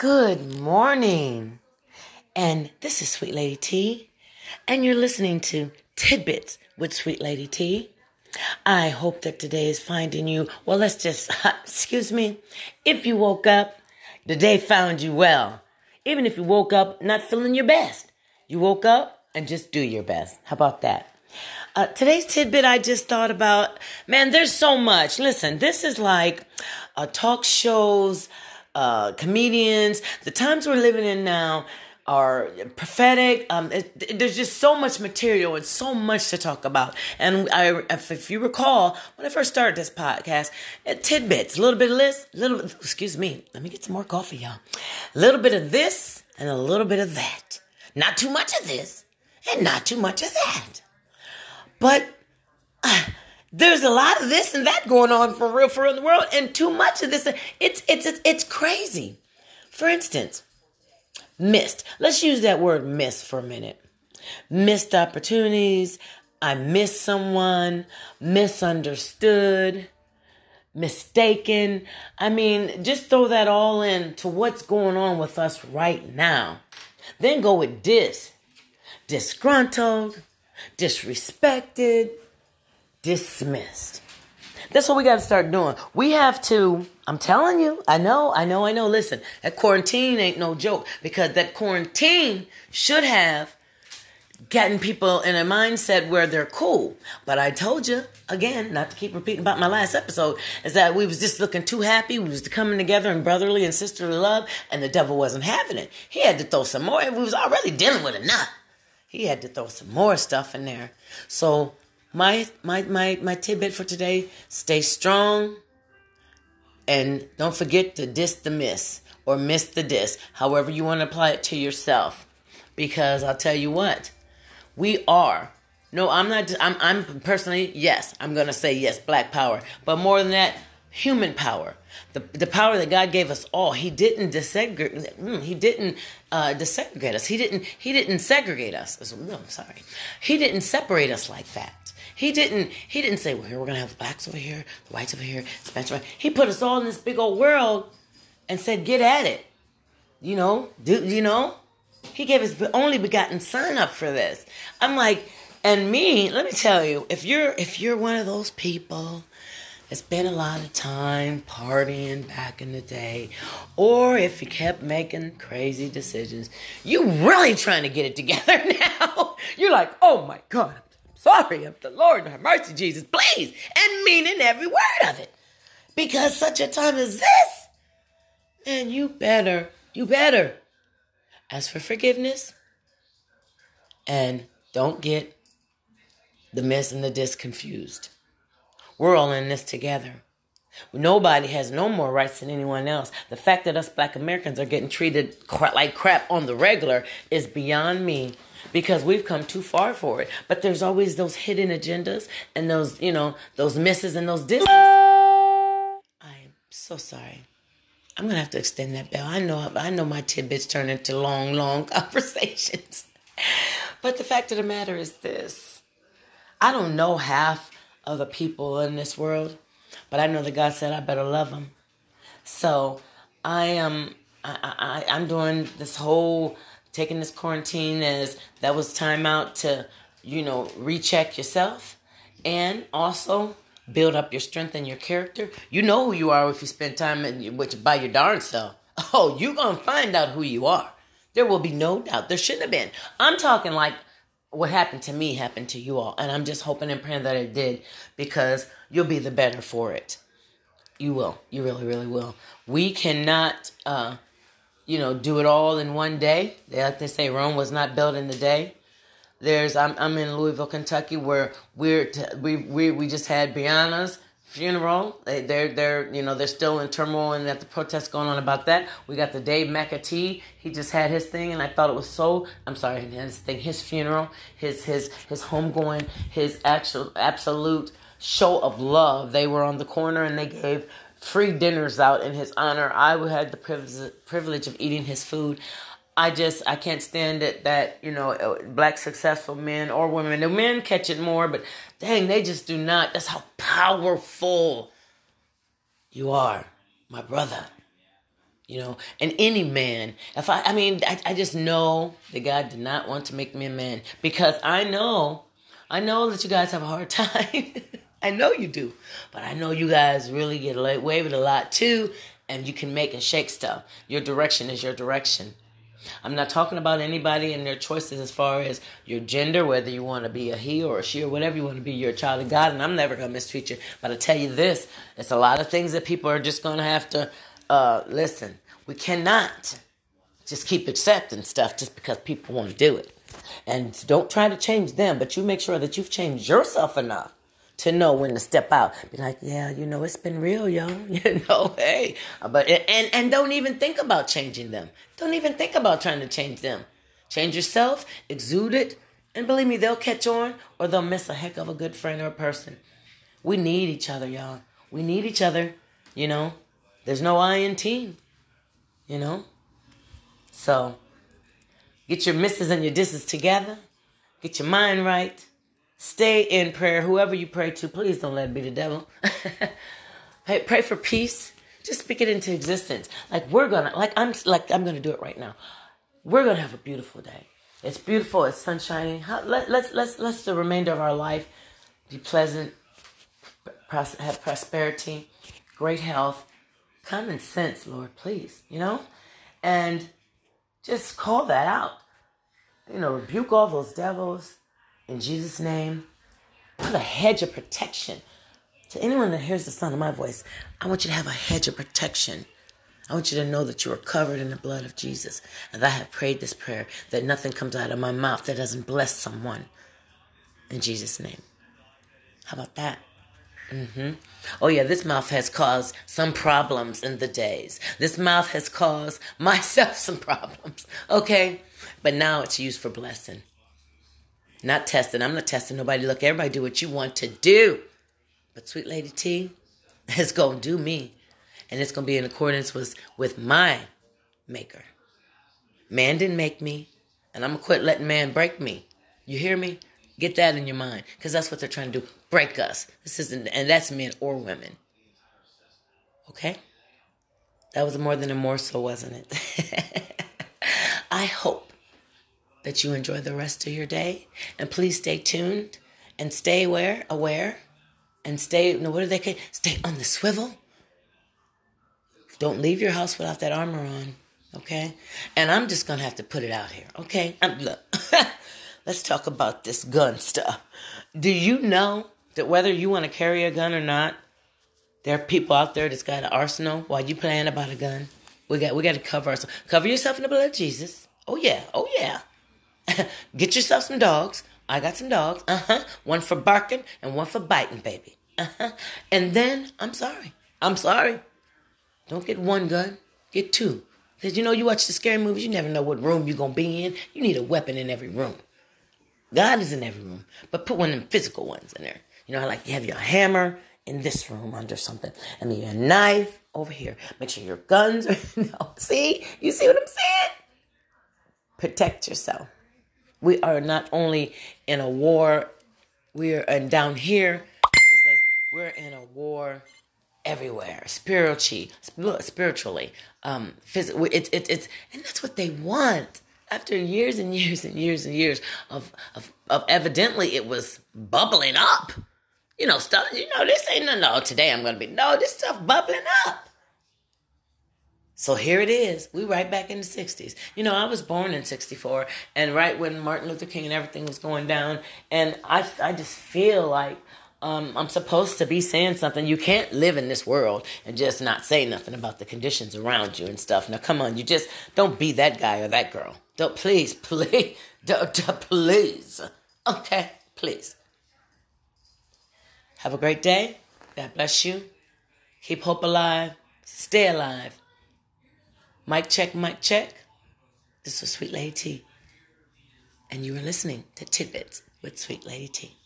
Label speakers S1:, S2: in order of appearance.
S1: Good morning. And this is Sweet Lady T, and you're listening to Tidbits with Sweet Lady T. I hope that today is finding you, well, let's just, excuse me, if you woke up, the day found you well. Even if you woke up not feeling your best, you woke up and just do your best. How about that? Uh, today's tidbit I just thought about, man, there's so much. Listen, this is like a talk shows, uh, comedians. The times we're living in now are prophetic. Um, it, there's just so much material and so much to talk about. And I, if, if you recall, when I first started this podcast, uh, tidbits, a little bit of this, a little excuse me, let me get some more coffee, y'all. A little bit of this and a little bit of that. Not too much of this and not too much of that. But there's a lot of this and that going on for real, for real in the world, and too much of this. It's it's it's, it's crazy. For instance, missed. Let's use that word "miss" for a minute. Missed opportunities. I missed someone. Misunderstood. Mistaken. I mean, just throw that all in to what's going on with us right now. Then go with dis. Disgruntled disrespected, dismissed. That's what we got to start doing. We have to, I'm telling you, I know, I know, I know. Listen, that quarantine ain't no joke because that quarantine should have gotten people in a mindset where they're cool. But I told you again, not to keep repeating about my last episode, is that we was just looking too happy. We was coming together in brotherly and sisterly love, and the devil wasn't having it. He had to throw some more. We was already dealing with enough he had to throw some more stuff in there. So my my my my tidbit for today: stay strong, and don't forget to diss the miss or miss the diss, however you want to apply it to yourself. Because I'll tell you what, we are. No, I'm not. I'm. I'm personally yes. I'm gonna say yes, black power. But more than that, human power the, the power that God gave us all. He didn't desegregate. Mm, he didn't uh, desegregate us. He didn't. He didn't segregate us. No, I'm sorry. He didn't separate us like that. He didn't. He didn't say, "Well, here we're gonna have the blacks over here, the whites over here, Spanish." Over He put us all in this big old world and said, "Get at it." You know, do you know? He gave his only begotten Son up for this. I'm like, and me. Let me tell you, if you're if you're one of those people that spent a lot of time partying back in the day, or if you kept making crazy decisions, you really trying to get it together now. You're like, oh my God, sorry, I'm the Lord, have mercy, Jesus, please, and meaning every word of it. Because such a time as this, and you better, you better ask for forgiveness and don't get the miss and the dis confused. We're all in this together. Nobody has no more rights than anyone else. The fact that us black Americans are getting treated like crap on the regular is beyond me because we've come too far for it. But there's always those hidden agendas and those, you know, those misses and those disses. I'm so sorry. I'm gonna have to extend that bell. I know I know my tidbits turn into long, long conversations. But the fact of the matter is this. I don't know half of the people in this world, but I know that God said I better love him. So I am I, I I'm doing this whole taking this quarantine as that was time out to you know recheck yourself and also build up your strength and your character. You know who you are if you spend time in, with by your darn self. Oh, you're gonna find out who you are. There will be no doubt. There shouldn't have been. I'm talking like what happened to me happened to you all. And I'm just hoping and praying that it did because you'll be the better for it. You will. You really, really will. We cannot, uh, you know, do it all in one day. They like to say Rome was not built in the day. There's, I'm, I'm in Louisville, Kentucky, where we're, t- we, we, we just had Breonna's funeral. They, they're they're you know they're still in turmoil and that the protests going on about that. We got the Dave McAtee. He just had his thing, and I thought it was so. I'm sorry, his thing, his funeral, his his his homegoing, his actual absolute show of love. They were on the corner and they gave free dinners out in his honor. I had the privilege privilege of eating his food. I just I can't stand it that you know uh, black successful men or women. The men catch it more, but dang, they just do not. That's how powerful you are, my brother. you know, and any man. If I, I mean, I, I just know that God did not want to make me a man because I know, I know that you guys have a hard time. I know you do, but I know you guys really get away with a lot too, and you can make and shake stuff. Your direction is your direction. I'm not talking about anybody and their choices as far as your gender, whether you want to be a he or a she or whatever you want to be. You're a child of God, and I'm never going to mistreat you. But I tell you this: it's a lot of things that people are just going to have to uh, listen, we cannot just keep accepting stuff just because people want to do it. And don't try to change them, but you make sure that you've changed yourself enough to know when to step out. Be like, yeah, you know, it's been real, yo. You know, hey, but and and don't even think about changing them. Don't even think about trying to change them. Change yourself, exude it, and believe me, they'll catch on or they'll miss a heck of a good friend or a person. We need each other, y'all. We need each other, you know. There's no I in team, you know? So get your misses and your disses together. Get your mind right. Stay in prayer. Whoever you pray to, please don't let it be the devil. hey, pray for peace. Just speak it into existence. Like we're gonna, like I'm, like I'm gonna do it right now. We're gonna have a beautiful day. It's beautiful. It's sun shining. Let, let's let's let's the remainder of our life be pleasant, have prosperity, great health, common sense, Lord, please, you know? And just call that out. You know, rebuke all those devils in Jesus' name. Put a hedge of protection. To anyone that hears the sound of my voice, I want you to have a hedge of protection. I want you to know that you are covered in the blood of Jesus. And I have prayed this prayer that nothing comes out of my mouth that doesn't bless someone. In Jesus' name. How about that? Mm-hmm. Oh, yeah, this mouth has caused some problems in the days. This mouth has caused myself some problems, okay? But now it's used for blessing. Not testing. I'm not testing nobody. Look, everybody do what you want to do. But Sweet Lady T is going to do me. And it's going to be in accordance with, with my maker. Man didn't make me. And I'm going to quit letting man break me. You hear me? Get that in your mind. Because that's what they're trying to do break us. This isn't, and that's men or women. Okay? That was more than a morsel, wasn't it? I hope that you enjoy the rest of your day. And please stay tuned and stay aware, aware, and stay, no, what do they say? Stay on the swivel. Don't leave your house without that armor on. Okay? And I'm just to have to put it out here. Okay? I'm, look, let's talk about this gun stuff. Do you know that whether you want to carry a gun or not, there are people out there that's got an arsenal while you playing about a gun. We got we got to cover ourselves. Cover yourself in the blood of Jesus. Oh yeah, oh yeah. Get yourself some dogs. I got some dogs. Uh huh. One for barking and one for biting, baby. Uh huh. And then I'm sorry. I'm sorry. Don't get one gun. Get two. Cause you know you watch the scary movies. You never know what room you're gonna be in. You need a weapon in every room. God is in every room, but put one of them physical ones in there. You know, like you have your hammer in this room under something, and then your knife over here. Make sure your guns are. no, see, you see what I'm saying? Protect yourself. We are not only in a war. We are and down here. We're in a war everywhere, spiritually, spiritually, um, physically. It's it's it's, and that's what they want after years and years and years and years of, of, of evidently it was bubbling up you know, stuff, you know, this ain't no, no, today I'm going to be, no, this stuff bubbling up. So here it is. We right back in the 60s. You know, I was born in 64 and right when Martin Luther King and everything was going down. And I, I just feel like um, I'm supposed to be saying something. You can't live in this world and just not say nothing about the conditions around you and stuff. Now, come on, you just don't be that guy or that girl. Don't, please, please, don't, please. Okay, please. Have a great day. God bless you. Keep hope alive. Stay alive. Mic check, mic check. This was Sweet Lady T. And you were listening to Tidbits with Sweet Lady T.